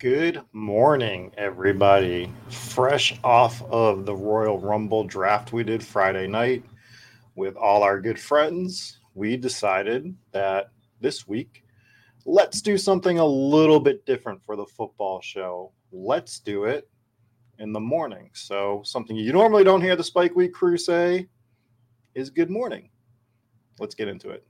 Good morning, everybody. Fresh off of the Royal Rumble draft we did Friday night with all our good friends, we decided that this week, let's do something a little bit different for the football show. Let's do it in the morning. So, something you normally don't hear the Spike Week crew say is good morning. Let's get into it.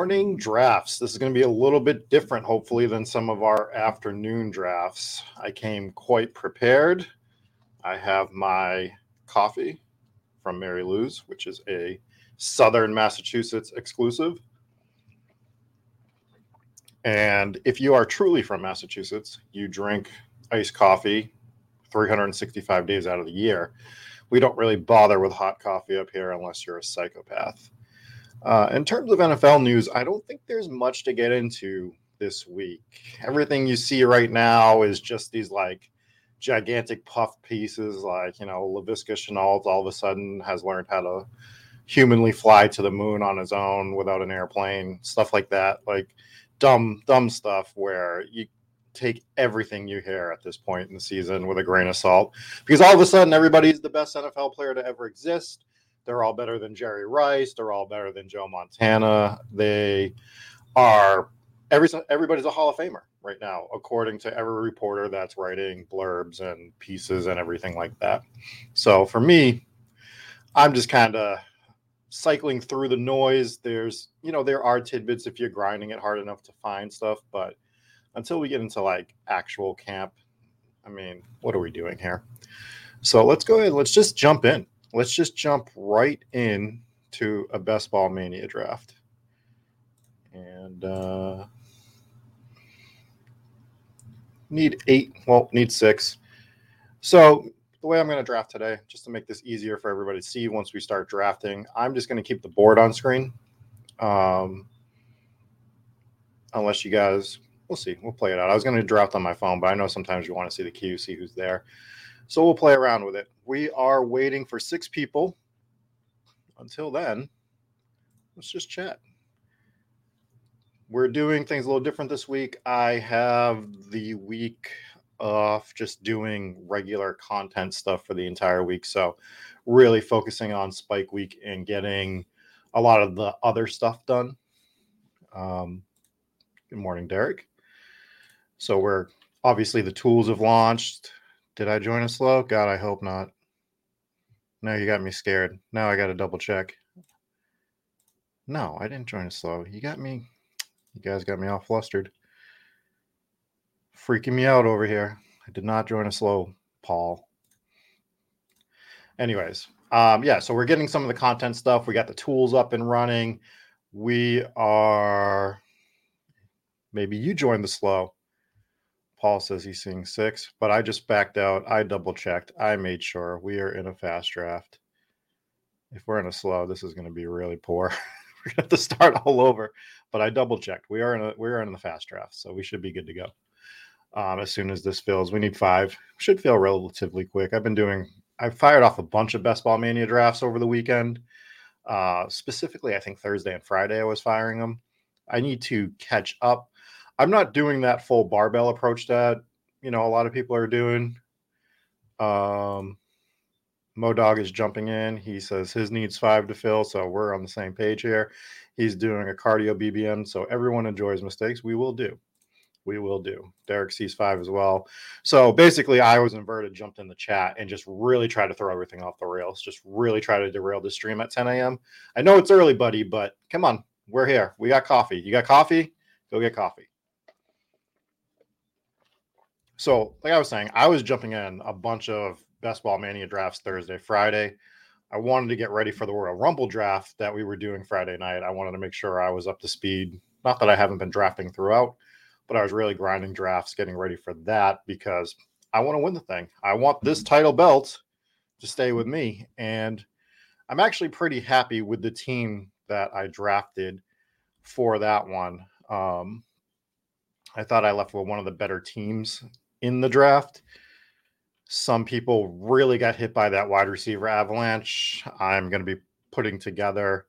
Morning drafts. This is going to be a little bit different, hopefully, than some of our afternoon drafts. I came quite prepared. I have my coffee from Mary Lou's, which is a Southern Massachusetts exclusive. And if you are truly from Massachusetts, you drink iced coffee 365 days out of the year. We don't really bother with hot coffee up here unless you're a psychopath. Uh, in terms of NFL news, I don't think there's much to get into this week. Everything you see right now is just these like gigantic puff pieces, like you know, Laviska Shenault all of a sudden has learned how to humanly fly to the moon on his own without an airplane, stuff like that, like dumb, dumb stuff where you take everything you hear at this point in the season with a grain of salt because all of a sudden everybody's the best NFL player to ever exist they're all better than Jerry Rice. They're all better than Joe Montana. They are every everybody's a Hall of Famer right now, according to every reporter that's writing blurbs and pieces and everything like that. So for me, I'm just kind of cycling through the noise. There's, you know, there are tidbits if you're grinding it hard enough to find stuff, but until we get into like actual camp, I mean, what are we doing here? So let's go ahead. Let's just jump in let's just jump right in to a best ball mania draft. And uh, need eight, well, need six. So the way I'm going to draft today, just to make this easier for everybody to see once we start drafting, I'm just going to keep the board on screen. Um, unless you guys, we'll see, we'll play it out. I was going to draft on my phone, but I know sometimes you want to see the queue, see who's there. So we'll play around with it. We are waiting for six people. Until then, let's just chat. We're doing things a little different this week. I have the week off just doing regular content stuff for the entire week. So, really focusing on Spike Week and getting a lot of the other stuff done. Um, good morning, Derek. So, we're obviously the tools have launched. Did I join a slow? God, I hope not. No, you got me scared. Now I got to double check. No, I didn't join a slow. You got me. You guys got me all flustered. Freaking me out over here. I did not join a slow, Paul. Anyways, um, yeah, so we're getting some of the content stuff. We got the tools up and running. We are. Maybe you joined the slow. Paul says he's seeing six, but I just backed out. I double checked. I made sure we are in a fast draft. If we're in a slow, this is going to be really poor. we're going to have to start all over. But I double checked. We are in a we are in the fast draft, so we should be good to go. Um, as soon as this fills, we need five. Should fill relatively quick. I've been doing. I fired off a bunch of best ball mania drafts over the weekend. Uh, specifically, I think Thursday and Friday I was firing them. I need to catch up I'm not doing that full barbell approach that you know a lot of people are doing. Um, Modog is jumping in. He says his needs five to fill, so we're on the same page here. He's doing a cardio BBM, so everyone enjoys mistakes. We will do. We will do. Derek sees five as well. So basically, I was inverted, jumped in the chat, and just really tried to throw everything off the rails. Just really try to derail the stream at 10 a.m. I know it's early, buddy, but come on, we're here. We got coffee. You got coffee? Go get coffee. So, like I was saying, I was jumping in a bunch of best ball mania drafts Thursday, Friday. I wanted to get ready for the Royal Rumble draft that we were doing Friday night. I wanted to make sure I was up to speed. Not that I haven't been drafting throughout, but I was really grinding drafts, getting ready for that because I want to win the thing. I want this title belt to stay with me. And I'm actually pretty happy with the team that I drafted for that one. Um, I thought I left with one of the better teams in the draft. Some people really got hit by that wide receiver avalanche. I'm going to be putting together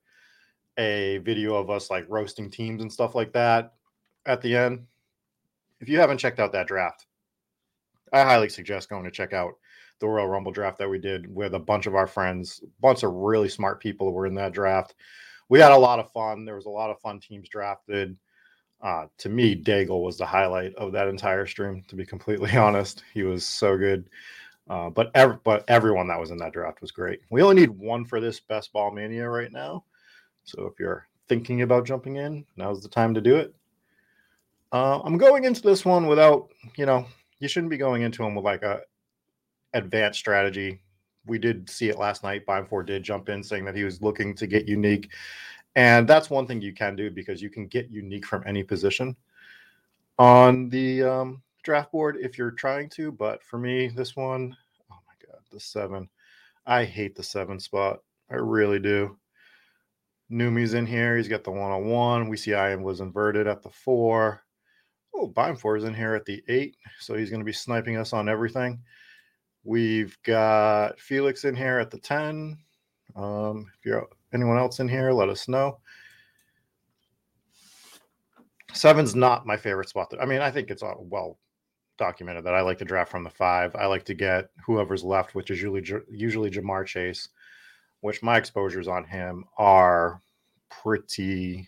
a video of us like roasting teams and stuff like that at the end. If you haven't checked out that draft, I highly suggest going to check out the Royal Rumble draft that we did with a bunch of our friends, bunch of really smart people who were in that draft. We had a lot of fun. There was a lot of fun teams drafted. Uh, to me, Daigle was the highlight of that entire stream. To be completely honest, he was so good. Uh, but ev- but everyone that was in that draft was great. We only need one for this best ball mania right now. So if you're thinking about jumping in, now's the time to do it. Uh, I'm going into this one without, you know, you shouldn't be going into them with like a advanced strategy. We did see it last night. Beimfohr did jump in saying that he was looking to get unique and that's one thing you can do because you can get unique from any position on the um, draft board if you're trying to. But for me, this one, oh my God, the seven. I hate the seven spot. I really do. Numi's in here. He's got the one on one. We see I was inverted at the four. Oh, Four is in here at the eight. So he's going to be sniping us on everything. We've got Felix in here at the 10. Um, if you're anyone else in here, let us know. Seven's not my favorite spot. I mean, I think it's well documented that I like to draft from the five. I like to get whoever's left, which is usually usually Ja'Marr Chase, which my exposures on him are pretty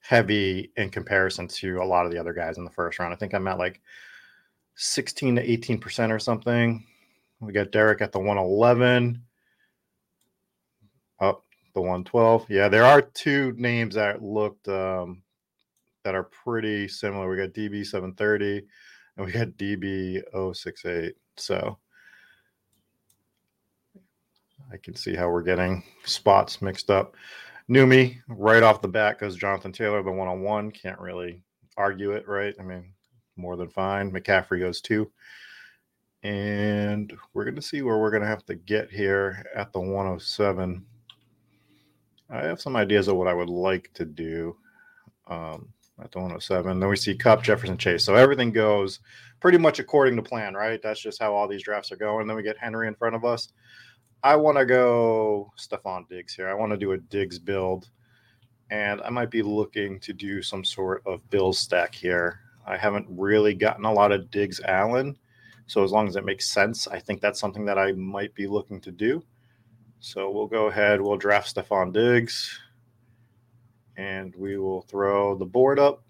heavy in comparison to a lot of the other guys in the first round. I think I'm at like 16 to 18 percent or something. We got Derek at the 111. Oh, the 112. Yeah, there are two names that looked um, that are pretty similar. We got DB 730 and we got DB 068. So I can see how we're getting spots mixed up. Numi right off the bat goes Jonathan Taylor, the one on one. Can't really argue it, right? I mean, more than fine. McCaffrey goes two. And we're going to see where we're going to have to get here at the 107. I have some ideas of what I would like to do um, at the 107. Then we see Kupp, Jefferson, Chase. So everything goes pretty much according to plan, right? That's just how all these drafts are going. Then we get Henry in front of us. I want to go Stefon Diggs here. I want to do a Diggs build, and I might be looking to do some sort of Bill stack here. I haven't really gotten a lot of Diggs Allen, so as long as it makes sense, I think that's something that I might be looking to do. So we'll go ahead, we'll draft Stefon Diggs, and we will throw the board up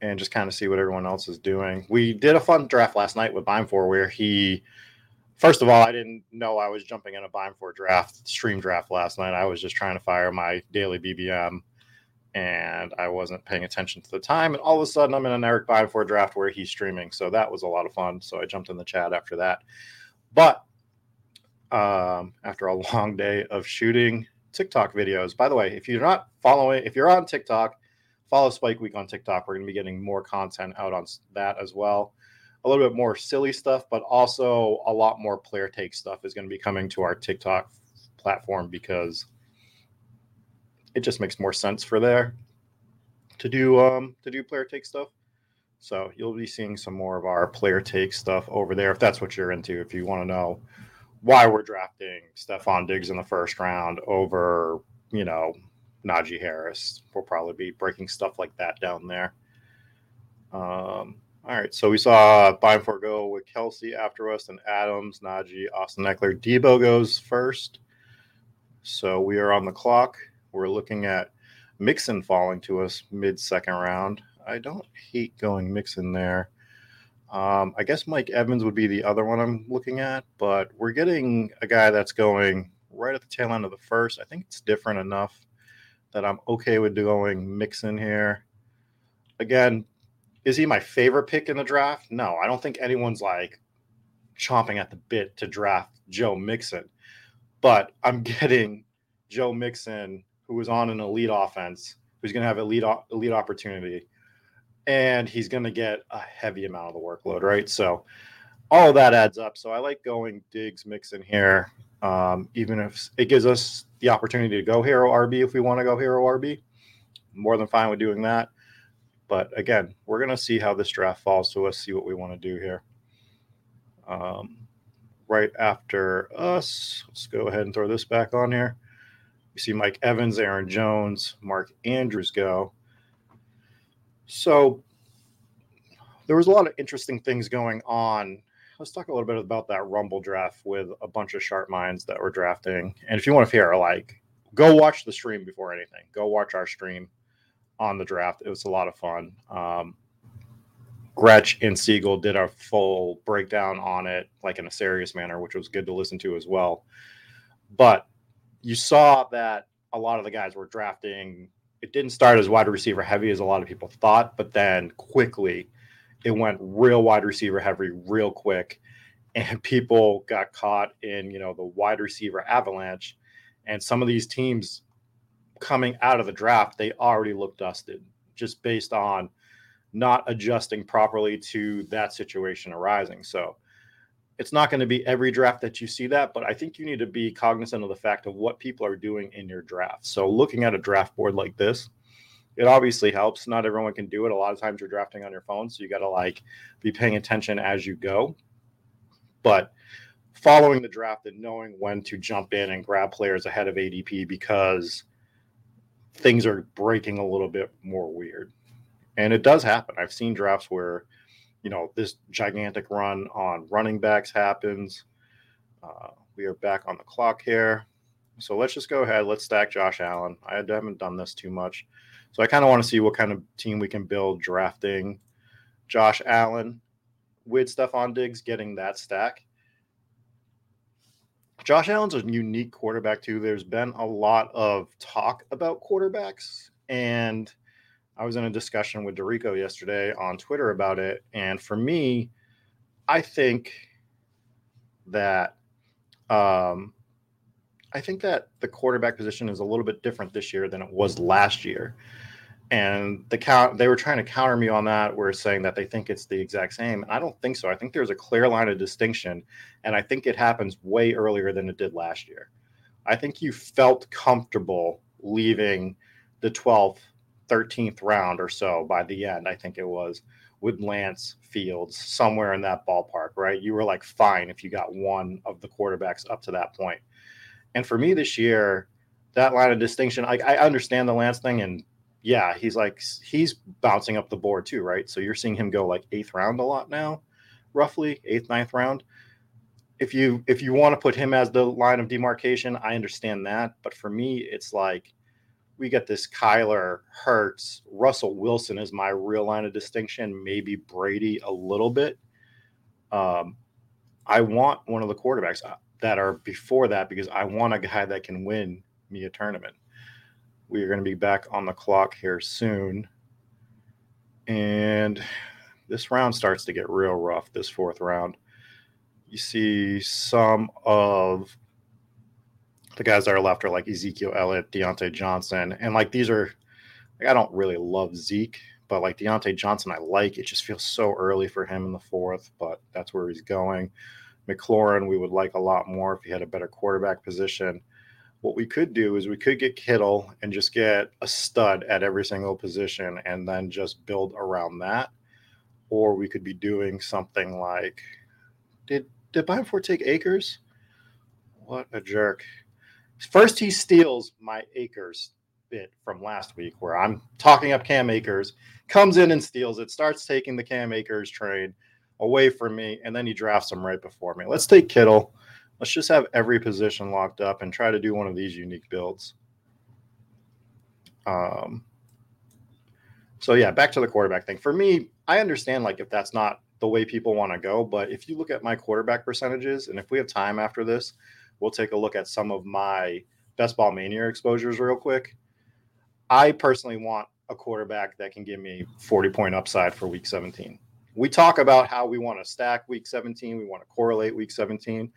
and just kind of see what everyone else is doing. We did a fun draft last night with Beimfohr where he first of all, I didn't know I was jumping in a Beimfohr draft stream draft last night. I was just trying to fire my daily BBM and I wasn't paying attention to the time. And all of a sudden I'm in an Eric Beimfohr draft where he's streaming. So that was a lot of fun. So I jumped in the chat after that. But um, after a long day of shooting TikTok videos. By the way, if you're not following, if you're on TikTok, follow Spike Week on TikTok. We're going to be getting more content out on that as well. A little bit more silly stuff, but also a lot more player take stuff is going to be coming to our TikTok platform because it just makes more sense for there to do um to do player take stuff. So you'll be seeing some more of our player take stuff over there if that's what you're into. If you want to know why we're drafting Stefon Diggs in the first round over, you know, Najee Harris. We'll probably be breaking stuff like that down there. Um, all right, so we saw Beimfohr go with Kelce after us, and Adams, Najee, Austin Ekeler. Deebo goes first. So we are on the clock. we're looking at Mixon falling to us mid second round. I don't hate going Mixon there. Um, I guess Mike Evans would be the other one I'm looking at, but we're getting a guy that's going right at the tail end of the first. I think it's different enough that I'm okay with going Mixon here. Again, is he my favorite pick in the draft? No, I don't think anyone's like chomping at the bit to draft Joe Mixon, but I'm getting Joe Mixon, who is on an elite offense, who's going to have elite elite opportunity, and he's going to get a heavy amount of the workload, right? So all of that adds up. So I like going Diggs Mixon here, um, even if it gives us the opportunity to go hero RB if we want to go hero RB. More than fine with doing that. But again, we're going to see how this draft falls to us, see what we want to do here. Um, right after us, let's go ahead and throw this back on here. You see Mike Evans, Aaron Jones, Mark Andrews go. So there was a lot of interesting things going on. Let's talk a little bit about that Rumble draft with a bunch of sharp minds that were drafting. And if you want to hear, like, go watch the stream before anything. Go watch our stream on the draft. It was a lot of fun. Um, Gretch and Siegel did a full breakdown on it, like in a serious manner, which was good to listen to as well. But you saw that a lot of the guys were drafting. It didn't start as wide receiver heavy as a lot of people thought, but then quickly it went real wide receiver heavy, real quick, and people got caught in you know the wide receiver avalanche. And some of these teams coming out of the draft, they already look dusted just based on not adjusting properly to that situation arising. So it's not going to be every draft that you see that, but I think you need to be cognizant of the fact of what people are doing in your draft. So looking at a draft board like this, it obviously helps. Not everyone can do it. A lot of times you're drafting on your phone, so you got to like be paying attention as you go. But following the draft and knowing when to jump in and grab players ahead of ADP because – things are breaking a little bit more weird. And it does happen. I've seen drafts where, you know, this gigantic run on running backs happens. Uh, we are back on the clock here. So let's just go ahead. Let's stack Josh Allen. I haven't done this too much. So I kind of want to see what kind of team we can build drafting Josh Allen with Stefon Diggs getting that stack. Josh Allen's a unique quarterback too. There's been a lot of talk about quarterbacks, and I was in a discussion with Dorico yesterday on Twitter about it. And for me, I think that um, I think that the quarterback position is a little bit different this year than it was last year and the count they were trying to counter me on that we're saying that they think it's the exact same And i don't think so i think there's a clear line of distinction and i think it happens way earlier than it did last year i think you felt comfortable leaving the 12th 13th round or so by the end i think it was with lance fields somewhere in that ballpark right you were like fine if you got one of the quarterbacks up to that point and for me this year that line of distinction I, I understand the lance thing and yeah, he's like he's bouncing up the board too, right? So you're seeing him go like eighth round a lot now, roughly eighth, ninth round. If you if you want to put him as the line of demarcation, I understand that. But for me, it's like we get this Kyler Hurts, Russell Wilson is my real line of distinction. Maybe Brady a little bit. Um, I want one of the quarterbacks uh, that are before that because I want a guy that can win me a tournament. We are going to be back on the clock here soon. And this round starts to get real rough, this fourth round. You see some of the guys that are left are like Ezekiel Elliott, Diontae Johnson. And like these are, like, I don't really love Zeke, but like Diontae Johnson, I like. It just feels so early for him in the fourth, but that's where he's going. McLaurin, we would like a lot more if he had a better quarterback position what we could do is we could get Kittle and just get a stud at every single position and then just build around that. Or we could be doing something like did did Beimfohr take Akers? What a jerk. First he steals my Akers bit from last week where I'm talking up Cam Akers, comes in and steals it, starts taking the Cam Akers trade away from me, and then he drafts him right before me. Let's take Kittle. Let's just have every position locked up and try to do one of these unique builds. Um, so yeah, back to the quarterback thing. For me, I understand like if that's not the way people want to go, but if you look at my quarterback percentages, and if we have time after this, we'll take a look at some of my best ball mania exposures real quick. I personally want a quarterback that can give me 40 point upside for week 17. We talk about how we want to stack week 17, we want to correlate week 17.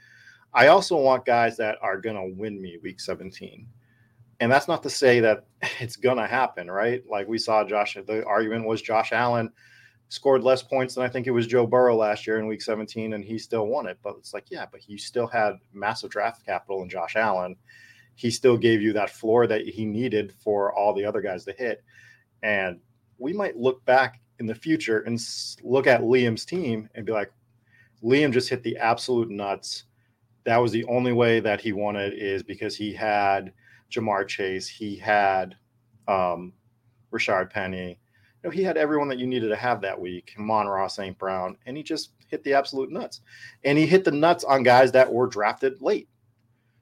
I also want guys that are going to win me week 17. And that's not to say that it's going to happen, right? Like we saw Josh, the argument was Josh Allen scored less points than I think it was Joe Burrow last year in week 17, and he still won it. But it's like, yeah, but he still had massive draft capital in Josh Allen. He still gave you that floor that he needed for all the other guys to hit. And we might look back in the future and look at Liam's team and be like, Liam just hit the absolute nuts. That was the only way that he won it is because he had Ja'Marr Chase, he had um, Rashaad Penny, you know, he had everyone that you needed to have that week, Amon-Ra St. Brown, and he just hit the absolute nuts. And he hit the nuts on guys that were drafted late.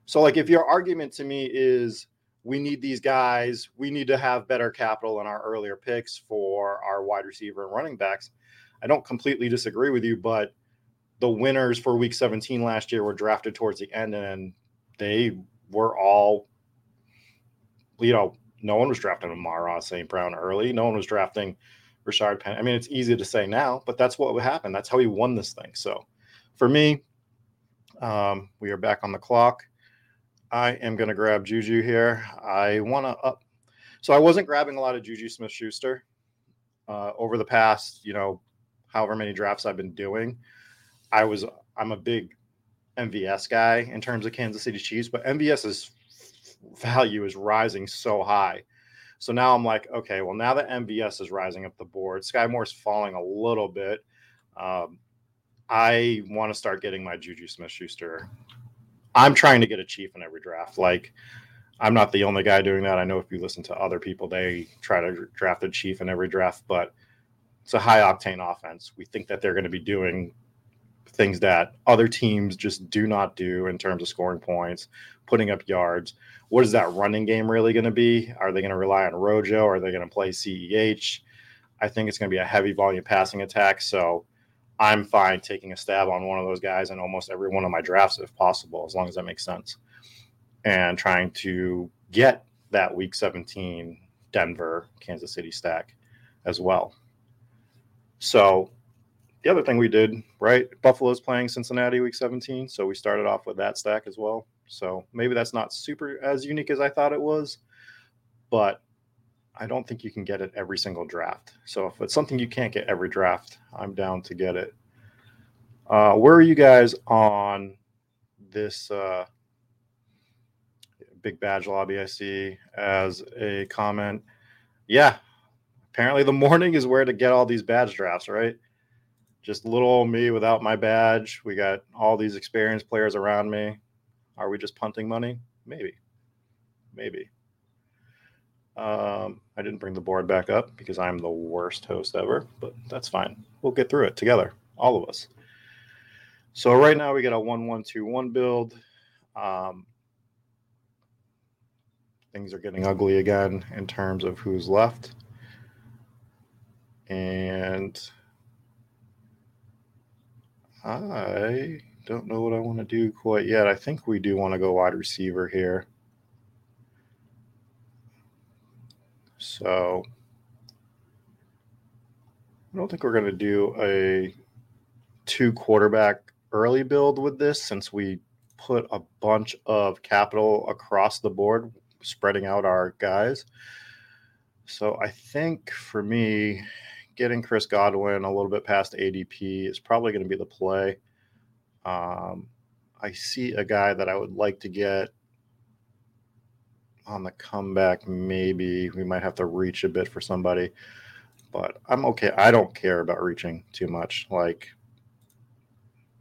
So, like, if your argument to me is we need these guys, we need to have better capital in our earlier picks for our wide receiver and running backs, I don't completely disagree with you, but the winners for week 17 last year were drafted towards the end and they were all, you know, no one was drafting Amon-Ra St. Brown early. No one was drafting Rashaad Penn. I mean, it's easy to say now, but that's what would happen. That's how he won this thing. So for me, um, we are back on the clock. I am going to grab Juju here. I want to up. So I wasn't grabbing a lot of Juju Smith Schuster uh, over the past, you know, however many drafts I've been doing. I was, I'm a big MVS guy in terms of Kansas City Chiefs, but MVS is value is rising so high. So now I'm like, okay, well, now that MVS is rising up the board, Skyy Moore's falling a little bit. Um, I want to start getting my Juju Smith Schuster. I'm trying to get a chief in every draft. Like, I'm not the only guy doing that. I know if you listen to other people, they try to draft a chief in every draft, but it's a high octane offense. We think that they're going to be doing things that other teams just do not do in terms of scoring points, putting up yards. What is that running game really going to be? Are they going to rely on Rojo? Are they going to play CEH? I think it's going to be a heavy volume passing attack. So I'm fine taking a stab on one of those guys in almost every one of my drafts if possible, as long as that makes sense. And trying to get that week 17 Denver, Kansas City stack as well. So the other thing we did, right? Buffalo's playing Cincinnati week 17. So we started off with that stack as well. So maybe that's not super as unique as I thought it was, but I don't think you can get it every single draft. So if it's something you can't get every draft, I'm down to get it. Uh, where are you guys on this uh, big badge lobby? I see as a comment. Yeah, apparently the morning is where to get all these badge drafts, right? Just little old me without my badge. We got all these experienced players around me. Are we just punting money? Maybe. Maybe. Um, I didn't bring the board back up because I'm the worst host ever, but that's fine. We'll get through it together, all of us. So right now we got a one-one-two-one build. Um, things are getting ugly again in terms of who's left. And I don't know what I want to do quite yet. I think we do want to go wide receiver here. So I don't think we're going to do a two quarterback early build with this since we put a bunch of capital across the board, spreading out our guys. So I think for me, getting Chris Godwin a little bit past ADP is probably going to be the play. Um, I see a guy that I would like to get on the comeback. Maybe we might have to reach a bit for somebody, but I'm okay. I don't care about reaching too much. Like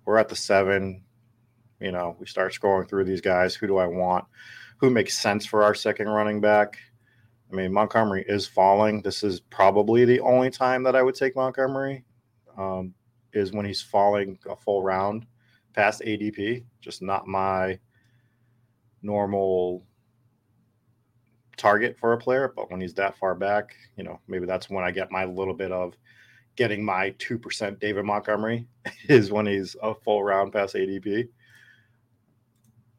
we're at the seven. You know, we start scrolling through these guys. Who do I want? Who makes sense for our second running back? I mean, Montgomery is falling. This is probably the only time that I would take Montgomery. Um, is when he's falling a full round past ADP, just not my normal target for a player, but when he's that far back, you know, maybe that's when I get my little bit of getting my 2% David Montgomery is when he's a full round past ADP.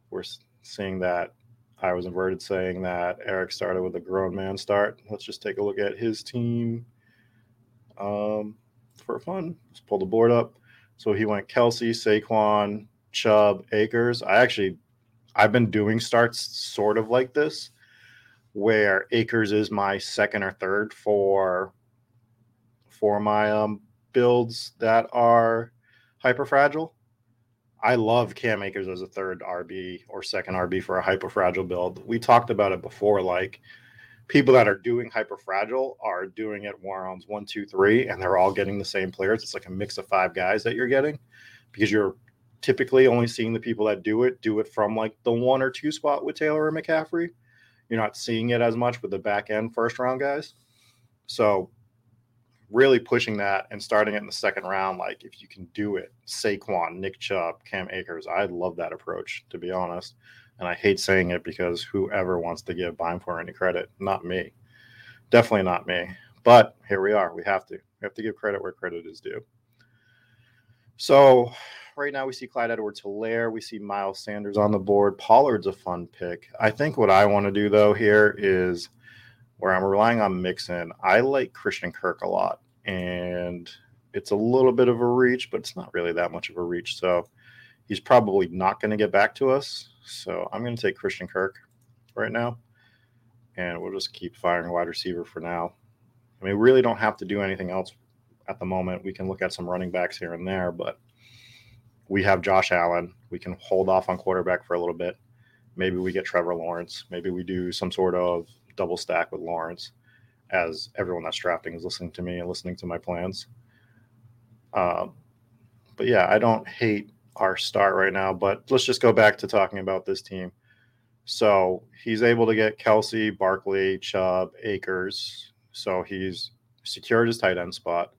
We're seeing that I was inverted saying that Eric started with a grown man start. Let's just take a look at his team um, for fun. Let's pull the board up. So he went Kelce, Saquon, Chubb, Akers. I actually, I've been doing starts sort of like this, where Akers is my second or third for for my um, builds that are hyper fragile. I love Cam Akers as a third RB or second RB for a hyper fragile build. We talked about it before, like people that are doing hyper fragile are doing it rounds one, two, three, and they're all getting the same players. It's like a mix of five guys that you're getting because you're typically only seeing the people that do it do it from like the one or two spot with Taylor or McCaffrey. You're not seeing it as much with the back end first round guys. So really pushing that and starting it in the second round, like if you can do it, Saquon, Nick Chubb, Cam Akers, I love that approach, to be honest. And I hate saying it because whoever wants to give for any credit, not me. Definitely not me. But here we are. We have to. We have to give credit where credit is due. So right now we see Clyde Edwards Helaire. We see Miles Sanders on the board. Pollard's a fun pick. I think what I want to do though here is where I'm relying on Mixon, I like Christian Kirk a lot. And it's a little bit of a reach, but it's not really that much of a reach. So he's probably not going to get back to us. So I'm going to take Christian Kirk right now. And we'll just keep firing wide receiver for now. I mean, we really don't have to do anything else at the moment. We can look at some running backs here and there, but we have Josh Allen. We can hold off on quarterback for a little bit. Maybe we get Trevor Lawrence. Maybe we do some sort of double stack with Lawrence, as everyone that's drafting is listening to me and listening to my plans. Um, but yeah, I don't hate our start right now. But let's just go back to talking about this team. So he's able to get Kelce, Barkley, Chubb, Akers. So he's secured his tight end spot.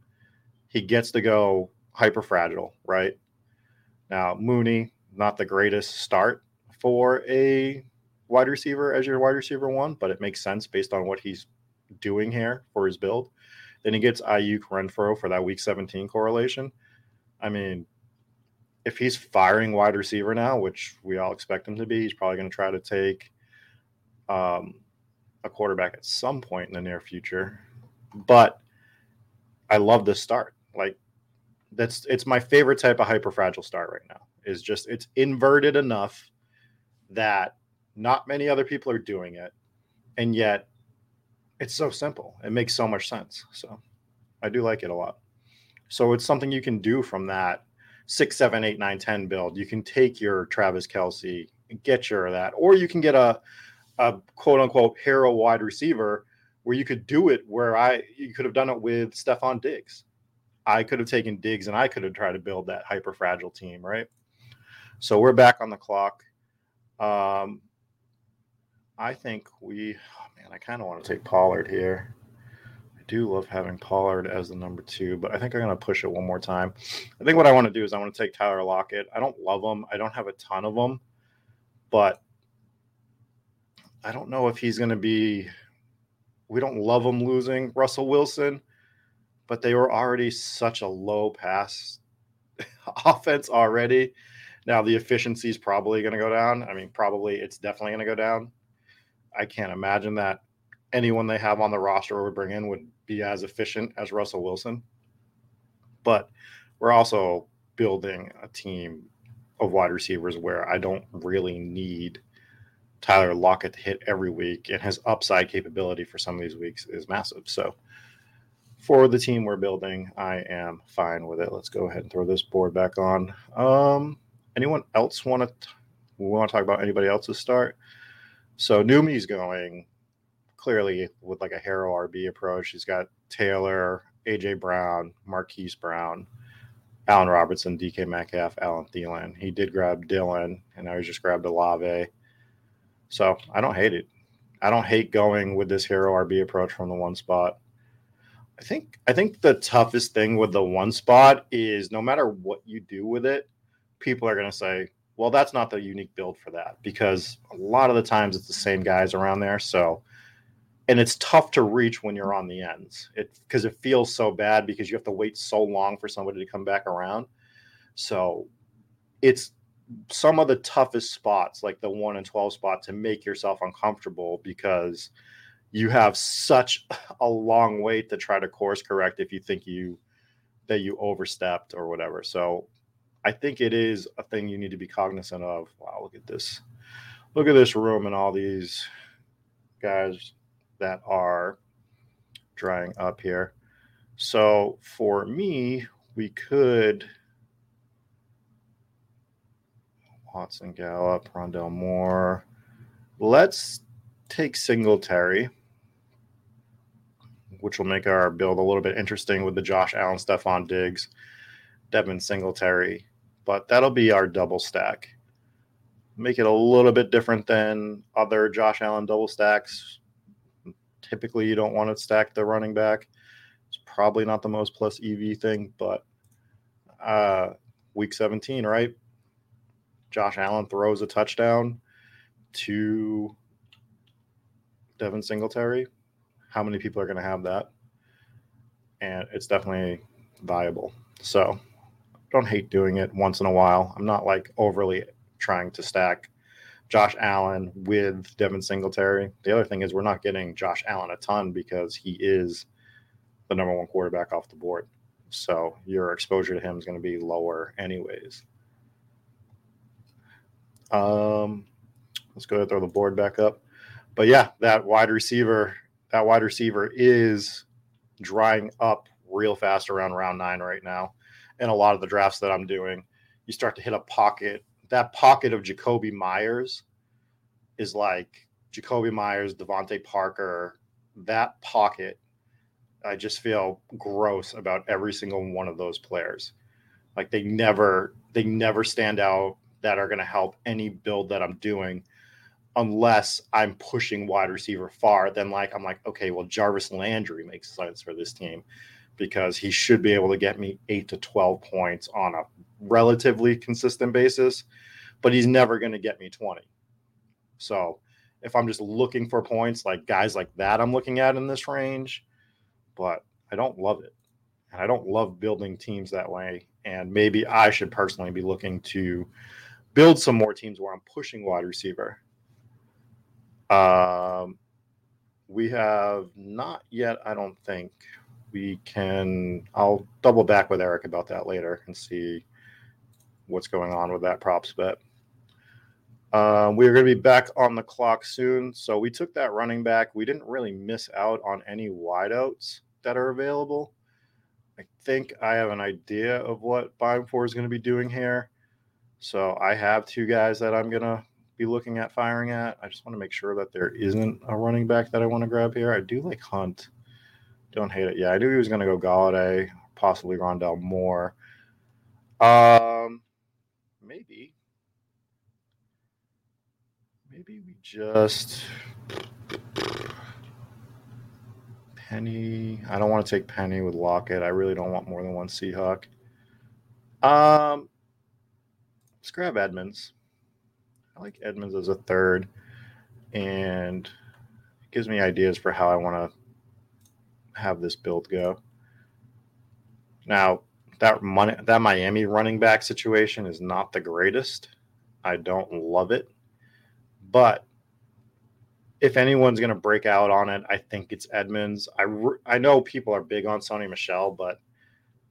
He gets to go hyper fragile, right? Now, Mooney, not the greatest start for a wide receiver as your wide receiver one, but it makes sense based on what he's doing here for his build. Then he gets Aiyuk Renfrow for that week 17 correlation. I mean, if he's firing wide receiver now, which we all expect him to be, he's probably going to try to take um, a quarterback at some point in the near future. But I love this start. Like that's it's my favorite type of hyper fragile start right now. Is just it's inverted enough that not many other people are doing it, and yet it's so simple. It makes so much sense. So I do like it a lot. So it's something you can do from that six, seven, eight, nine, ten build. You can take your Travis Kelce and get your that, or you can get a a quote unquote hero wide receiver where you could do it where I you could have done it with Stefon Diggs. I could have taken Diggs and I could have tried to build that hyper fragile team, right? So we're back on the clock. Um, I think we, oh man, I kind of want to take Pollard here. Do love having Pollard as the number two, but I think I'm going to push it one more time. I think what I want to do is I want to take Tyler Lockett. I don't love him. I don't have a ton of them, but I don't know if he's going to be. We don't love him losing Russell Wilson, but they were already such a low pass offense already. Now the efficiency is probably going to go down. I mean, probably it's definitely going to go down I can't imagine that anyone they have on the roster or would bring in would be as efficient as Russell Wilson. But we're also building a team of wide receivers where I don't really need Tyler Lockett to hit every week, and his upside capability for some of these weeks is massive. So, for the team we're building, I am fine with it. Let's go ahead and throw this board back on. Um, anyone else want to? Want to talk about anybody else's start? So Numi's going clearly with like a hero RB approach. He's got Taylor, AJ Brown, Marquise Brown, Allen Robinson, DK Metcalf, Allen Thielen. He did grab Dillon, and he just grabbed Olave. So I don't hate it. I don't hate going with this hero RB approach from the one spot. I think I think the toughest thing with the one spot is no matter what you do with it, people are going to say, well, that's not the unique build for that because a lot of the times it's the same guys around there. So and it's tough to reach when you're on the ends. It because it feels so bad because you have to wait so long for somebody to come back around. So it's some of the toughest spots, like the one and twelve spot, to make yourself uncomfortable because you have such a long wait to try to course correct if you think you that you overstepped or whatever. So I think it is a thing you need to be cognizant of. Wow, look at this. Look at this room and all these guys that are drying up here. So for me, we could Watson Gallup, Rondale Moore. Let's take Singletary which will make our build a little bit interesting with the Josh Allen, Stefon Diggs, Devin Singletary. But that'll be our double stack. Make it a little bit different than other Josh Allen double stacks. Typically, you don't want to stack the running back. It's probably not the most plus EV thing, but uh, week 17, right? Josh Allen throws a touchdown to Devin Singletary how many people are going to have that? And it's definitely viable. So don't hate doing it once in a while. I'm not like overly trying to stack Josh Allen with Devin Singletary. The other thing is we're not getting Josh Allen a ton because he is the number one quarterback off the board. So your exposure to him is going to be lower anyways. Um, let's go ahead and throw the board back up. But yeah, that wide receiver that wide receiver is drying up real fast around round nine right now. And a lot of the drafts that I'm doing, you start to hit a pocket. That pocket of Jakobi Meyers is like Jakobi Meyers, DeVante Parker. That pocket, I just feel gross about every single one of those players. Like they never, they never stand out that are going to help any build that I'm doing unless I'm pushing wide receiver far, then like I'm like, okay, well, Jarvis Landry makes sense for this team because he should be able to get me eight to 12 points on a relatively consistent basis, but he's never going to get me 20. So if I'm just looking for points, like guys like that, I'm looking at in this range, but I don't love it. And I don't love building teams that way. And maybe I should personally be looking to build some more teams where I'm pushing wide receiver um, we have not yet, I don't think. We can, I'll double back with Eric about that later and see what's going on with that props bet. Um, we are going to be back on the clock soon. So we took that running back. We didn't really miss out on any wideouts that are available. I think I have an idea of what Beimfohr is going to be doing here. So I have two guys that I'm going to be looking at firing at. I just want to make sure that there isn't a running back that I want to grab here. I do like Hunt. Don't hate it. Yeah, I knew he was going to go Golladay, possibly Rondale Moore. Um, maybe. Maybe we just Penny. I don't want to take Penny with Lockett. I really don't want more than one Seahawk. Um, let's grab Edmonds. I like Edmonds as a third, and it gives me ideas for how I want to have this build go. Now, that money, that Miami running back situation is not the greatest. I don't love it, but if anyone's going to break out on it, I think it's Edmonds. I I know people are big on Sony Michel, but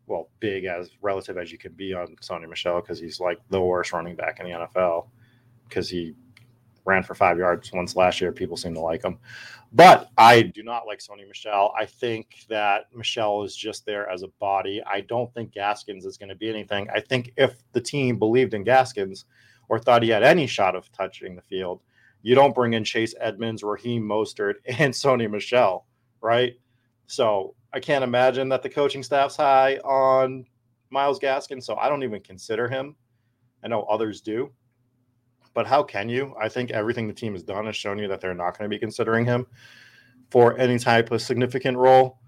well, big as relative as you can be on Sony Michel because he's like the worst running back in the NFL because he ran for five yards once last year. People seem to like him. But I do not like Sony Michel. I think that Michel is just there as a body. I don't think Gaskins is going to be anything. I think if the team believed in Gaskins or thought he had any shot of touching the field, you don't bring in Chase Edmonds, Raheem Mostert, and Sony Michel, right? So I can't imagine that the coaching staff's high on Myles Gaskin. So I don't even consider him. I know others do but how can you? I think everything the team has done has shown you that they're not going to be considering him for any type of significant role.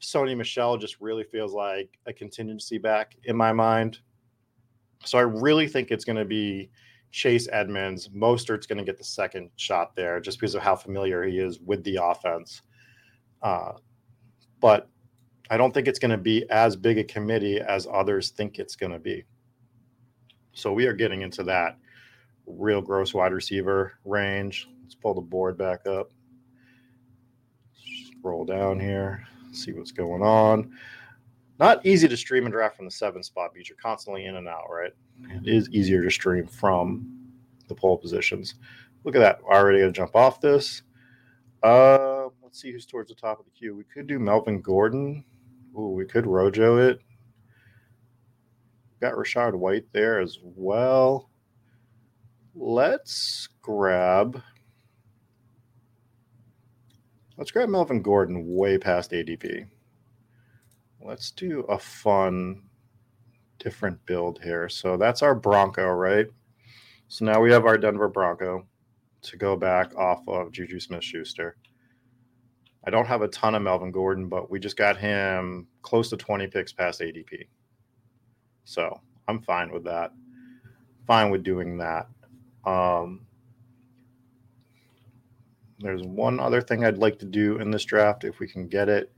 Sony Michel just really feels like a contingency back in my mind. So I really think it's going to be Chase Edmonds. Mostert's going to get the second shot there just because of how familiar he is with the offense. Uh, but I don't think it's going to be as big a committee as others think it's going to be. So we are getting into that real gross wide receiver range. Let's pull the board back up. Scroll down here, see what's going on. Not easy to stream and draft from the seven spot because you're constantly in and out, right? It is easier to stream from the pole positions. Look at that. Already going to jump off this. Uh, let's see who's towards the top of the queue. We could do Melvin Gordon. Ooh, we could Rojo it. Got Rachaad White there as well. Let's grab. Let's grab Melvin Gordon way past ADP. Let's do a fun, different build here. So that's our Bronco, right? So now we have our Denver Bronco to go back off of Juju Smith Schuster. I don't have a ton of Melvin Gordon, but we just got him close to 20 picks past ADP. So I'm fine with that. Fine with doing that. Um, there's one other thing I'd like to do in this draft if we can get it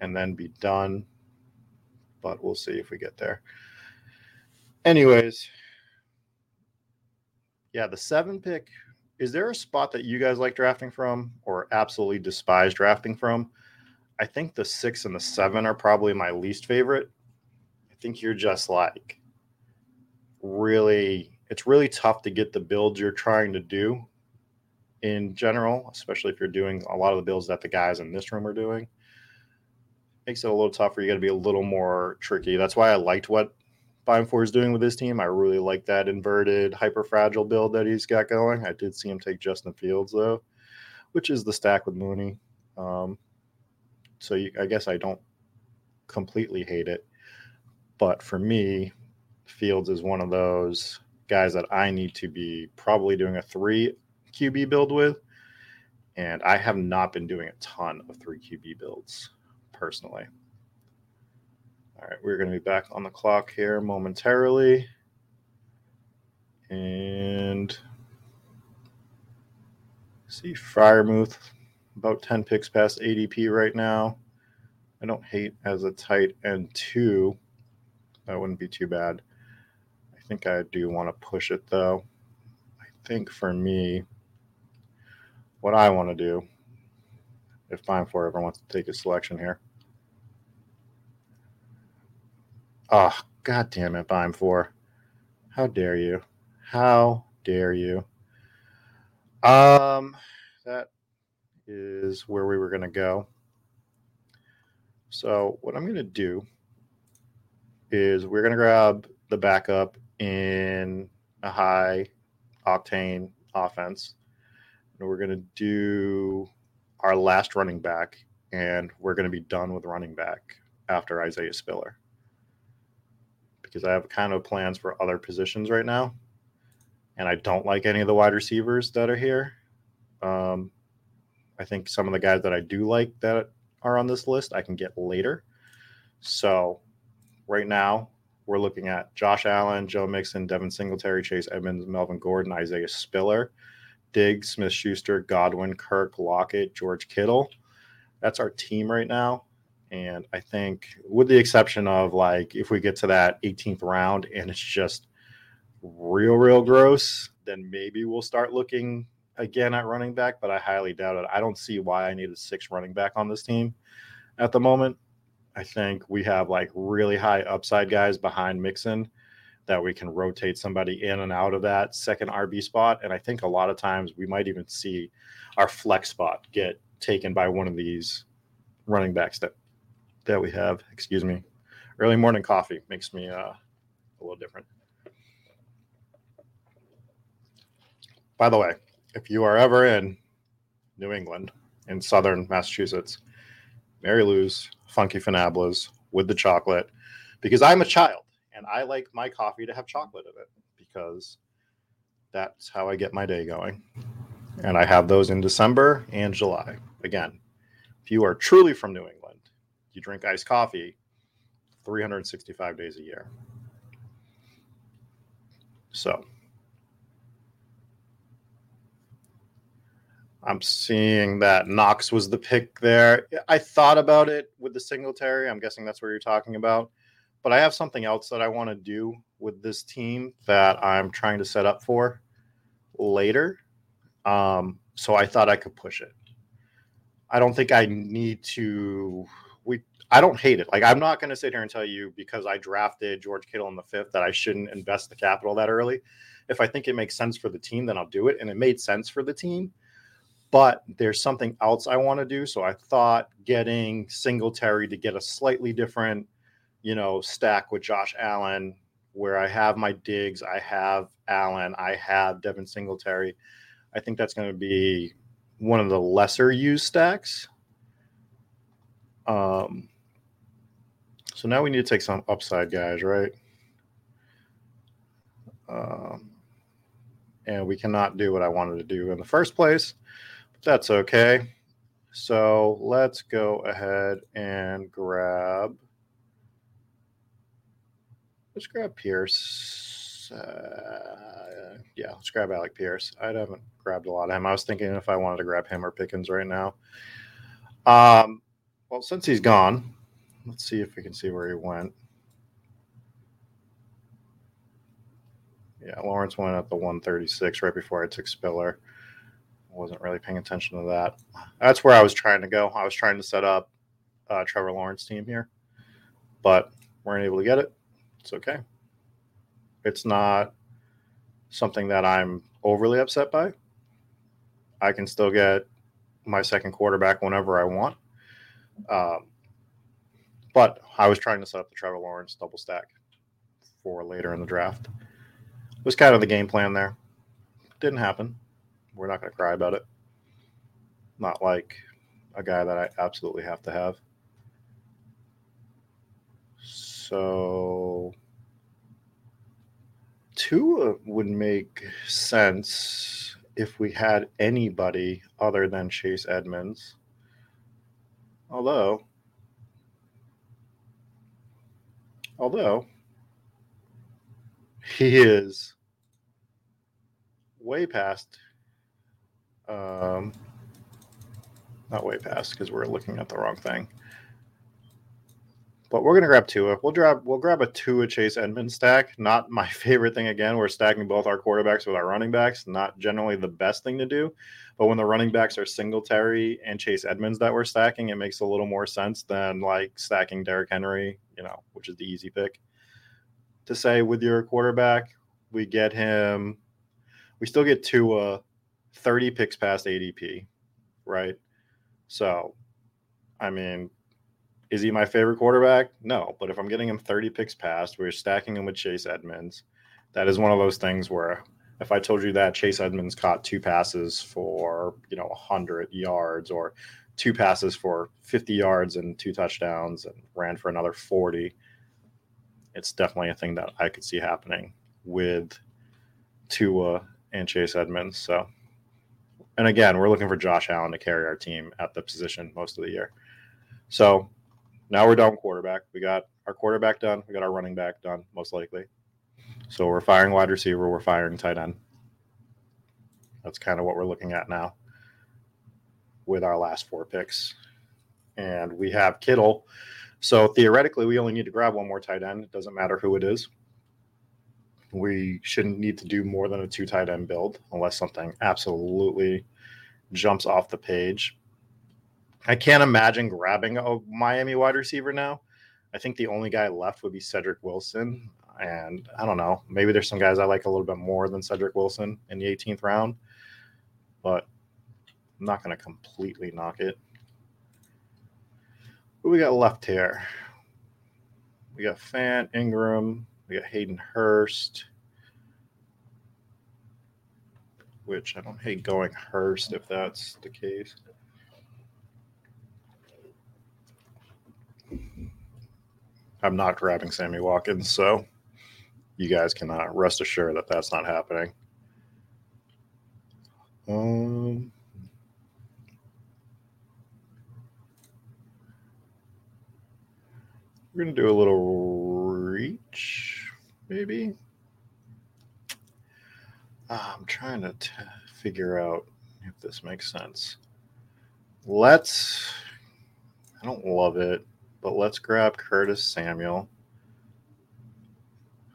and then be done. But we'll see if we get there. Anyways, yeah, the seven pick. Is there a spot that you guys like drafting from or absolutely despise drafting from? I think the six and the seven are probably my least favorite. I think you're just like really it's really tough to get the builds you're trying to do in general, especially if you're doing a lot of the builds that the guys in this room are doing. Makes it a little tougher. You got to be a little more tricky. That's why I liked what Beimfohr is doing with his team. I really like that inverted hyper fragile build that he's got going. I did see him take Justin Fields though, which is the stack with Mooney. Um, so you, I guess I don't completely hate it, but for me, Fields is one of those guys that I need to be probably doing a three QB build with. And I have not been doing a ton of three QB builds personally. All right, we're going to be back on the clock here momentarily. And see Freiermuth about 10 picks past ADP right now. I don't hate as a tight end two. That wouldn't be too bad think I do want to push it though. I think for me, what I want to do, if Beimfohr wants to take a selection here. Oh, god damn it, Beimfohr. How dare you? How dare you? Um, that is where we were going to go. So, what I'm going to do is we're going to grab the backup in a high octane offense. And we're going to do our last running back, and we're going to be done with running back after Isaiah Spiller. Because I have kind of plans for other positions right now. And I don't like any of the wide receivers that are here. Um, I think some of the guys that I do like that are on this list I can get later. So right now, we're looking at Josh Allen, Joe Mixon, Devin Singletary, Chase Edmonds, Melvin Gordon, Isaiah Spiller, Diggs, Smith Schuster, Godwin, Kirk, Lockett, George Kittle. That's our team right now. And I think, with the exception of like if we get to that 18th round and it's just real, real gross, then maybe we'll start looking again at running back. But I highly doubt it. I don't see why I need a six running back on this team at the moment. I think we have like really high upside guys behind Mixon that we can rotate somebody in and out of that second RB spot. And I think a lot of times we might even see our flex spot get taken by one of these running backs that that we have. Excuse me. Early morning coffee makes me uh, a little different. By the way, if you are ever in New England in southern Massachusetts, Mary Lou's Funky Fanablas with the chocolate because I'm a child and I like my coffee to have chocolate in it because that's how I get my day going. And I have those in December and July. Again, if you are truly from New England, you drink iced coffee 365 days a year. So, I'm seeing that Knox was the pick there. I thought about it with the Singletary. I'm guessing that's where you're talking about. But I have something else that I want to do with this team that I'm trying to set up for later. Um, so I thought I could push it. I don't think I need to. We I don't hate it. Like I'm not going to sit here and tell you because I drafted George Kittle in the fifth that I shouldn't invest the capital that early. If I think it makes sense for the team, then I'll do it, and it made sense for the team. But there's something else I want to do, so I thought getting Singletary to get a slightly different, you know, stack with Josh Allen, where I have my Diggs, I have Allen, I have Devin Singletary. I think that's going to be one of the lesser used stacks. Um, so now we need to take some upside guys, right? Um, and we cannot do what I wanted to do in the first place, that's okay. So let's go ahead and grab. Let's grab Pierce. Uh, yeah, let's grab Alec Pierce. I haven't grabbed a lot of him. I was thinking if I wanted to grab him or Pickens right now. Um, well, since he's gone, let's see if we can see where he went. Yeah, Lawrence went at the 136 right before I took Spiller. Wasn't really paying attention to that. That's where I was trying to go. I was trying to set up uh, Trevor Lawrence team here, but weren't able to get it. It's okay. It's not something that I'm overly upset by. I can still get my second quarterback whenever I want. Um, but I was trying to set up the Trevor Lawrence double stack for later in the draft. It was kind of the game plan there. Didn't happen. We're not going to cry about it. Not like a guy that I absolutely have to have. So Tua would make sense if we had anybody other than Chase Edmonds. Although, although he is way past, um, not way past because we're looking at the wrong thing. But we're gonna grab Tua. We'll grab we'll grab a Tua Chase Edmonds stack. Not my favorite thing. Again, we're stacking both our quarterbacks with our running backs. Not generally the best thing to do. But when the running backs are Singletary and Chase Edmonds that we're stacking, it makes a little more sense than like stacking Derrick Henry, you know, which is the easy pick. To say with your quarterback, we get him. We still get Tua, thirty picks past ADP, right? So, I mean, is he my favorite quarterback? No, but if I'm getting him 30 picks past, we're stacking him with Chase Edmonds. That is one of those things where if I told you that Chase Edmonds caught two passes for, you know, 100 yards or two passes for 50 yards and two touchdowns and ran for another 40, it's definitely a thing that I could see happening with Tua and Chase Edmonds. So, and again, we're looking for Josh Allen to carry our team at the position most of the year. So now we're done quarterback. We got our quarterback done. We got our running back done, most likely. So we're firing wide receiver. We're firing tight end. That's kind of what we're looking at now with our last four picks. And we have Kittle. So theoretically, we only need to grab one more tight end. It doesn't matter who it is. We shouldn't need to do more than a two tight end build unless something absolutely jumps off the page. I can't imagine grabbing a Miami wide receiver now. I think the only guy left would be Cedric Wilson. And I don't know, maybe there's some guys I like a little bit more than Cedric Wilson in the 18th round, but I'm not going to completely knock it. Who we got left here? We got Fant, Ingram, we got Hayden Hurst, which I don't hate going Hurst if that's the case. I'm not grabbing Sammy Watkins, so you guys cannot rest assured that that's not happening. Um, we're gonna do a little reach, maybe. Uh, I'm trying to t- figure out if this makes sense. Let's, I don't love it, but let's grab Curtis Samuel,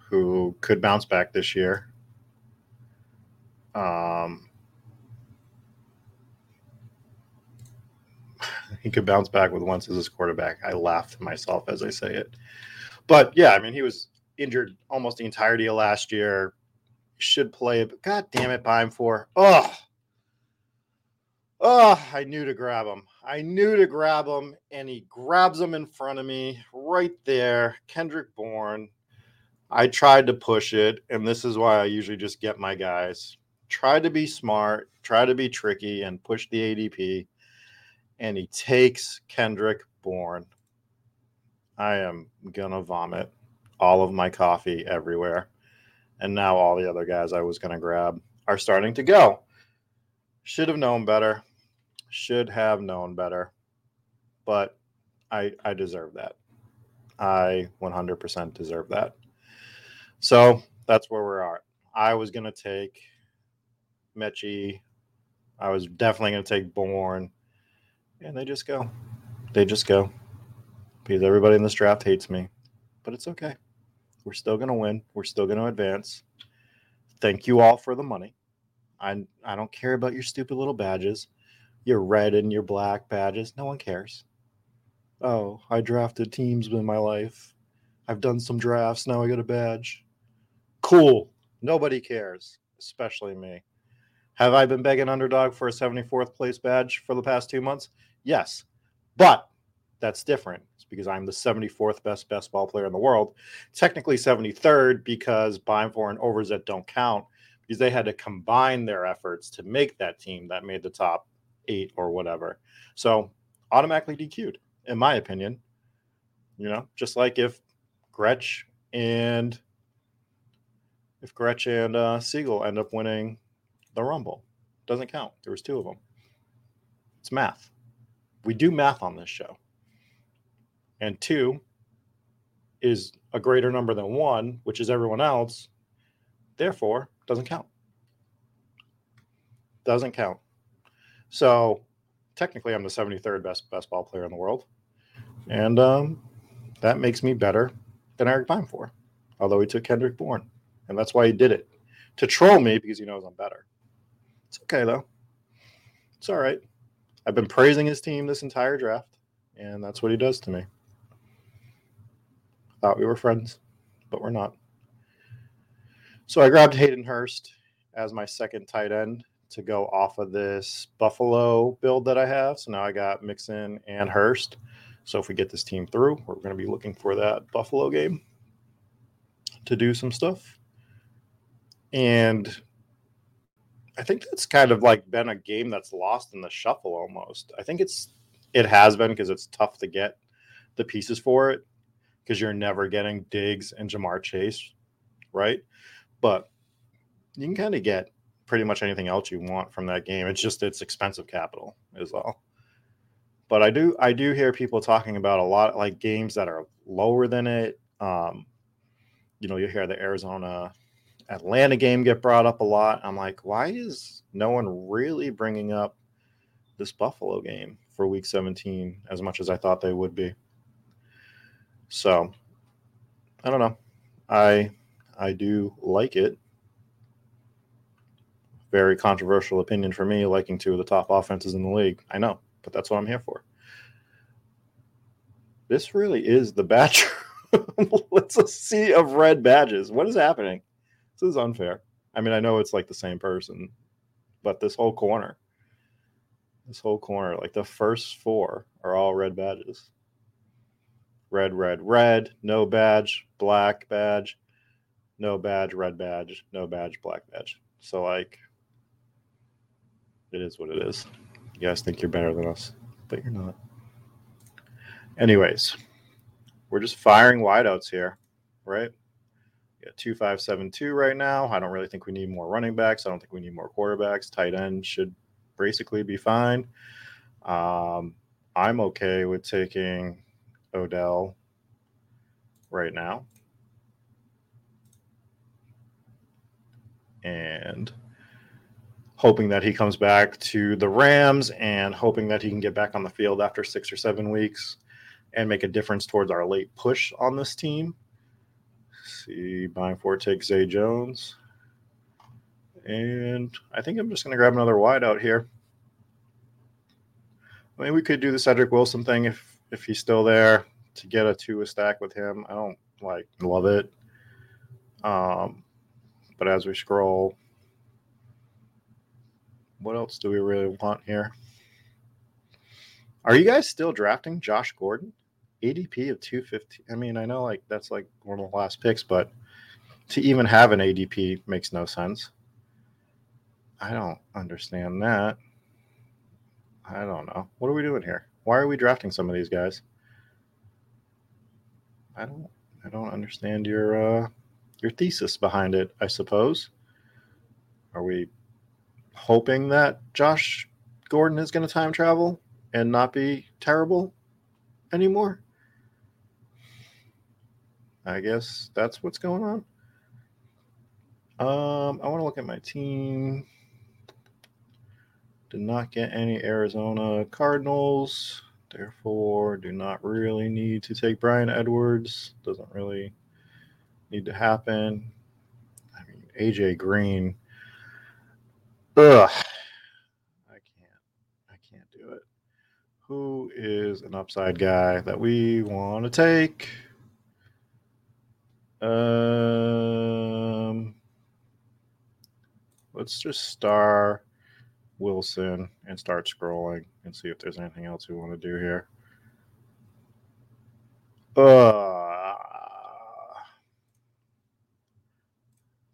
who could bounce back this year. Um, he could bounce back with Wentz as his quarterback. I laugh to myself as I say it. But yeah, I mean, he was injured almost the entirety of last year. Should play, but god damn it, Beimfohr. Oh, oh, I knew to grab him. I knew to grab him, and he grabs him in front of me right there. Kendrick Bourne. I tried to push it, and this is why I usually just get my guys. Try to be smart, try to be tricky, and push the ADP. And he takes Kendrick Bourne. I am gonna vomit all of my coffee everywhere. And now all the other guys I was going to grab are starting to go. Should have known better. Should have known better. But I I deserve that. I 100% deserve that. So that's where we're at. I was going to take Metchie. I was definitely going to take Bourne. And they just go. They just go. Because everybody in this draft hates me. But it's okay. We're still going to win. We're still going to advance. Thank you all for the money. I I don't care about your stupid little badges, your red and your black badges. No one cares. Oh, I drafted teams in my life. I've done some drafts. Now I got a badge. Cool. Nobody cares, especially me. Have I been begging underdog for a 74th place badge for the past two months? Yes. But that's different. Because I'm the 74th best best ball player in the world. Technically 73rd because Beimfohr and that don't count because they had to combine their efforts to make that team that made the top eight or whatever. So automatically DQ'd, in my opinion. You know, just like if Gretsch and if Gretsch and uh, Siegel end up winning the Rumble, doesn't count. There was two of them. It's math. We do math on this show and two is a greater number than one, which is everyone else, therefore doesn't count. Doesn't count. So technically, I'm the 73rd best best ball player in the world, and um, that makes me better than Eric Beimfohr. Although he took Kendrick Bourne, and that's why he did it to troll me because he knows I'm better. It's okay though. It's all right. I've been praising his team this entire draft, and that's what he does to me. Thought we were friends, but we're not. So I grabbed Hayden Hurst as my second tight end to go off of this Buffalo build that I have. So now I got Mixon and Hurst. So if we get this team through, we're going to be looking for that Buffalo game to do some stuff. And I think that's kind of like been a game that's lost in the shuffle almost. I think it's it has been because it's tough to get the pieces for it because you're never getting Diggs and Ja'Marr Chase, right? But you can kind of get pretty much anything else you want from that game. It's just it's expensive capital as well. But I do I do hear people talking about a lot like games that are lower than it. Um, you know, you hear the Arizona Atlanta game get brought up a lot. I'm like, why is no one really bringing up this Buffalo game for Week 17 as much as I thought they would be? So I don't know. I I do like it. Very controversial opinion for me, liking two of the top offenses in the league. I know, but that's what I'm here for. This really is the batch. A sea of red badges. What is happening? This is unfair. I mean, I know it's like the same person, but this whole corner, this whole corner, like the first four are all red badges red, red, red, no badge, black badge, no badge, red badge, no badge, black badge. So like it is what it is. You guys think you're better than us, but you're not. Anyways, we're just firing wideouts here, right? We got two five seven two right now. I don't really think we need more running backs. I don't think we need more quarterbacks. Tight end should basically be fine. Um, I'm okay with taking Odell right now. And hoping that he comes back to the Rams and hoping that he can get back on the field after six or seven weeks and make a difference towards our late push on this team. Let's see, Beimfohr takes Zay Jones. And I think I'm just going to grab another wide out here. I mean, we could do the Cedric Wilson thing if if he's still there to get a Tua stack with him. I don't like love it. Um, but as we scroll, what else do we really want here? Are you guys still drafting Josh Gordon? ADP of 250. I mean, I know like that's like one of the last picks, but to even have an ADP makes no sense. I don't understand that. I don't know. What are we doing here? Why are we drafting some of these guys? I don't I don't understand your uh your thesis behind it, I suppose. Are we hoping that Josh Gordon is going to time travel and not be terrible anymore? I guess that's what's going on. Um, I want to look at my team. Did not get any Arizona Cardinals. Therefore, do not really need to take Bryan Edwards. Doesn't really need to happen. I mean, AJ Green. Ugh. I can't. I can't do it. Who is an upside guy that we want to take? Um, let's just star Wilson and start scrolling and see if there's anything else we want to do here. Uh,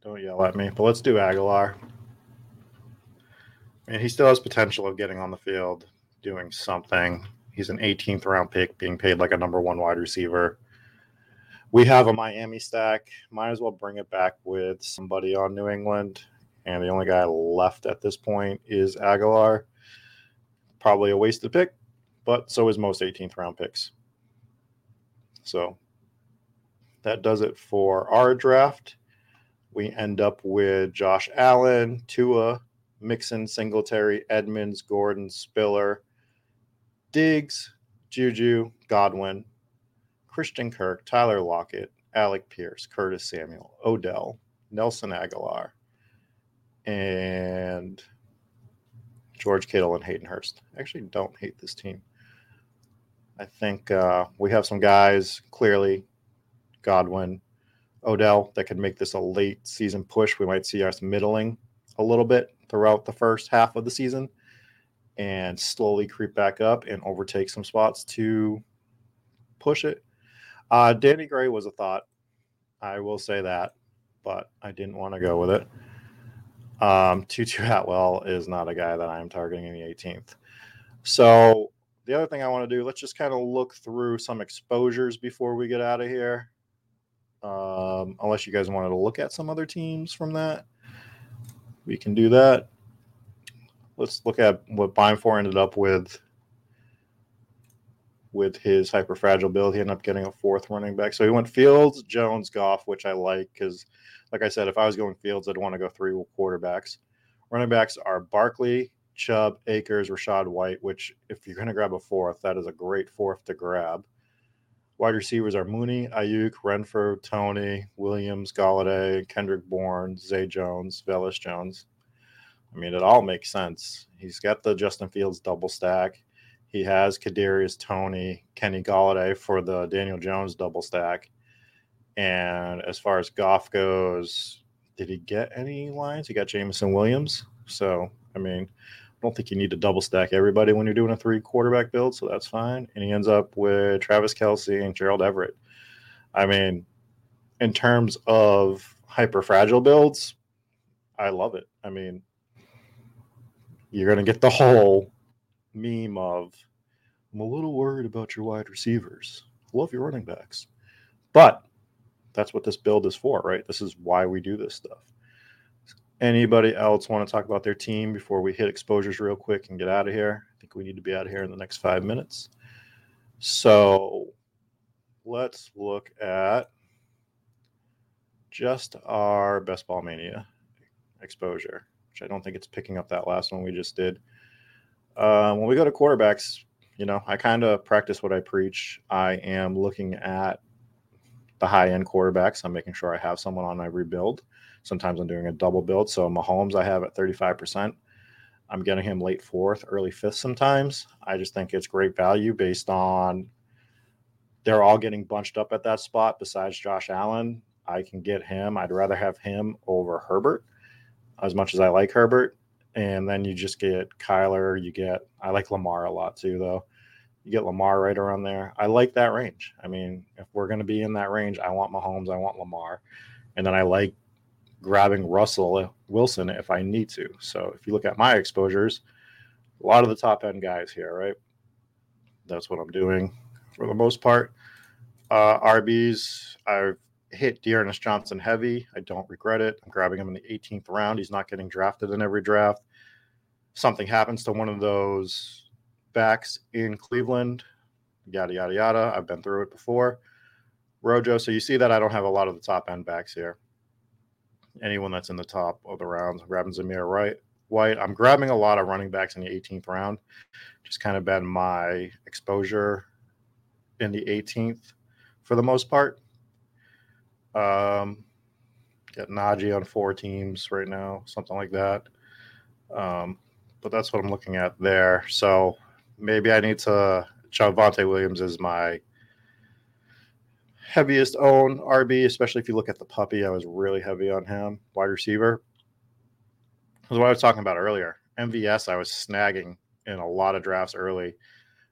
don't yell at me, but let's do Agholor. And he still has potential of getting on the field, doing something. He's an 18th round pick, being paid like a number one wide receiver. We have a Miami stack. Might as well bring it back with somebody on New England and the only guy left at this point is Agholor. Probably a wasted pick, but so is most 18th round picks. So that does it for our draft. We end up with Josh Allen, Tua, Mixon, Singletary, Edmonds, Gordon, Spiller, Diggs, Juju, Godwin, Christian Kirk, Tyler Lockett, Alec Pierce, Curtis Samuel, Odell, Nelson Agholor, and George Kittle and Hayden Hurst. I actually don't hate this team. I think uh, we have some guys clearly, Godwin, Odell, that could make this a late season push. We might see us middling a little bit throughout the first half of the season and slowly creep back up and overtake some spots to push it. Uh, Danny Gray was a thought. I will say that, but I didn't want to go with it. Um, Tutu Atwell is not a guy that I'm targeting in the 18th. So the other thing I want to do, let's just kind of look through some exposures before we get out of here. Um, unless you guys wanted to look at some other teams from that, we can do that. Let's look at what Beimfohr ended up with with his hyper fragile build. He ended up getting a fourth running back. So he went Fields, Jones, Goff, which I like because – like I said, if I was going Fields, I'd want to go three quarterbacks. Running backs are Barkley, Chubb, Akers, Rachaad White, which if you're going to grab a fourth, that is a great fourth to grab. Wide receivers are Mooney, Aiyuk, Renfrow, Toney, Williams, Golladay, Kendrick Bourne, Zay Jones, Velus Jones. I mean, it all makes sense. He's got the Justin Fields double stack. He has Kadarius Toney, Kenny Golladay for the Daniel Jones double stack. And as far as Goff goes, did he get any Lions? He got Jameson Williams. So, I mean, I don't think you need to double stack everybody when you're doing a three quarterback build. So that's fine. And he ends up with Travis Kelce and Gerald Everett. I mean, in terms of hyper fragile builds, I love it. I mean, you're going to get the whole meme of, I'm a little worried about your wide receivers. love your running backs. But that's what this build is for, right? This is why we do this stuff. Anybody else want to talk about their team before we hit exposures real quick and get out of here? I think we need to be out of here in the next five minutes. So let's look at just our best ball mania exposure. which I don't think it's picking up that last one we just did. Uh, when we go to quarterbacks, you know, I kind of practice what I preach. I am looking at the high end quarterbacks. I'm making sure I have someone on my rebuild. Sometimes I'm doing a double build. So Mahomes, I have at 35%. I'm getting him late fourth, early fifth sometimes. I just think it's great value based on they're all getting bunched up at that spot besides Josh Allen. I can get him. I'd rather have him over Herbert as much as I like Herbert. And then you just get Kyler. You get, I like Lamar a lot too, though. You get Lamar right around there. I like that range. I mean, if we're going to be in that range, I want Mahomes, I want Lamar. And then I like grabbing Russell Wilson if I need to. So if you look at my exposures, a lot of the top end guys here, right? That's what I'm doing for the most part. Uh, RBs, I've hit D'Ernest Johnson heavy. I don't regret it. I'm grabbing him in the 18th round. He's not getting drafted in every draft. Something happens to one of those backs in Cleveland, yada, yada, yada. I've been through it before. Rojo, so you see that I don't have a lot of the top end backs here. Anyone that's in the top of the rounds, grabbing Zamir right, White. I'm grabbing a lot of running backs in the 18th round. Just kind of been my exposure in the 18th for the most part. Um, got Najee on four teams right now, something like that. Um, but that's what I'm looking at there. So maybe I need to. Javonte Williams is my heaviest own RB, especially if you look at the puppy. I was really heavy on him, wide receiver. That's what I was talking about earlier. MVS, I was snagging in a lot of drafts early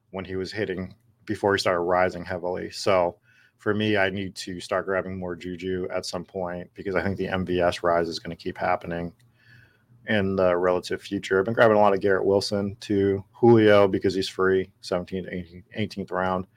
when he was hitting before he started rising heavily. So for me, I need to start grabbing more Juju at some point because I think the MVS rise is going to keep happening in the relative future. I've been grabbing a lot of Garrett Wilson to Julio because he's free, 17th, 18th round.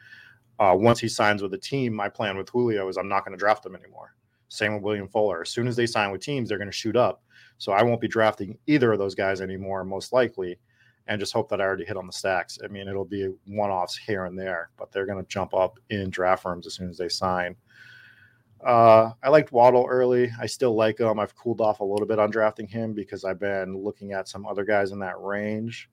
Uh, once he signs with a team, my plan with Julio is I'm not going to draft him anymore. Same with William Fuller. As soon as they sign with teams, they're going to shoot up. So I won't be drafting either of those guys anymore, most likely and just hope that I already hit on the stacks. I mean, it'll be one offs here and there, but they're going to jump up in draft rooms as soon as they sign. Uh, I liked Waddle early. I still like him. I've cooled off a little bit on drafting him because I've been looking at some other guys in that range,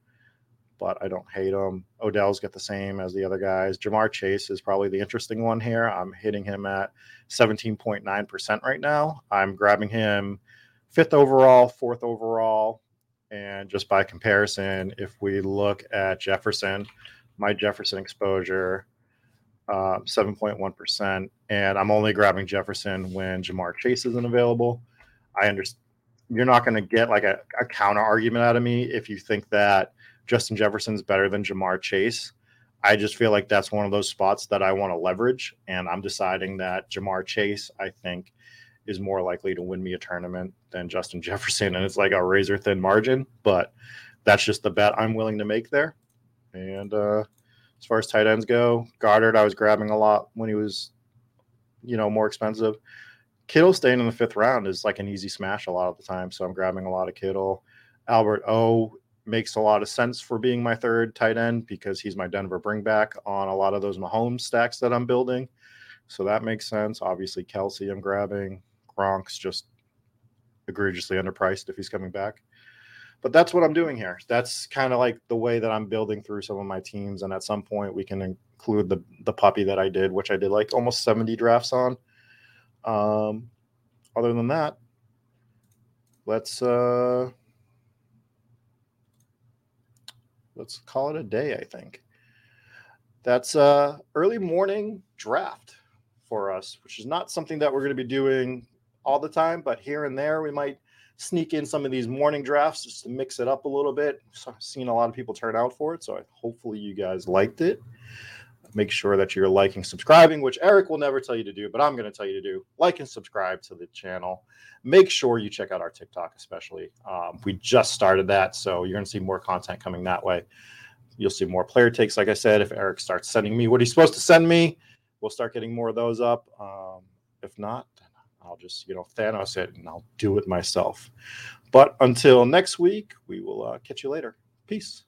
but I don't hate him. Odell's got the same as the other guys. Ja'Marr Chase is probably the interesting one here. I'm hitting him at 17.9% right now. I'm grabbing him fifth overall, fourth overall, and just by comparison, if we look at Jefferson, my Jefferson exposure, uh, 7.1%. And I'm only grabbing Jefferson when Ja'Marr Chase isn't available. I understand you're not going to get like a, a counter argument out of me if you think that Justin Jefferson's better than Ja'Marr Chase. I just feel like that's one of those spots that I want to leverage. And I'm deciding that Ja'Marr Chase, I think, is more likely to win me a tournament than Justin Jefferson. And it's like a razor thin margin, but that's just the bet I'm willing to make there. And uh, as far as tight ends go, Goedert, I was grabbing a lot when he was, you know, more expensive. Kittle staying in the fifth round is like an easy smash a lot of the time. So I'm grabbing a lot of Kittle. Albert O makes a lot of sense for being my third tight end because he's my Denver bringback on a lot of those Mahomes stacks that I'm building. So that makes sense. Obviously, Kelce, I'm grabbing. Gronk's just egregiously underpriced if he's coming back. But that's what I'm doing here. That's kind of like the way that I'm building through some of my teams. And at some point, we can include the the puppy that I did, which I did like almost 70 drafts on. Um, other than that, let's uh, let's call it a day. I think that's uh, early morning draft for us, which is not something that we're going to be doing all the time, but here and there we might sneak in some of these morning drafts just to mix it up a little bit. So I've seen a lot of people turn out for it, so hopefully you guys liked it. Make sure that you're liking, subscribing, which Eric will never tell you to do, but I'm going to tell you to do. Like and subscribe to the channel. Make sure you check out our TikTok, especially. Um, we just started that, so you're going to see more content coming that way. You'll see more player takes. Like I said, if Eric starts sending me what he's supposed to send me, we'll start getting more of those up. Um, if not, I'll just, you know, Thanos it and I'll do it myself. But until next week, we will uh, catch you later. Peace.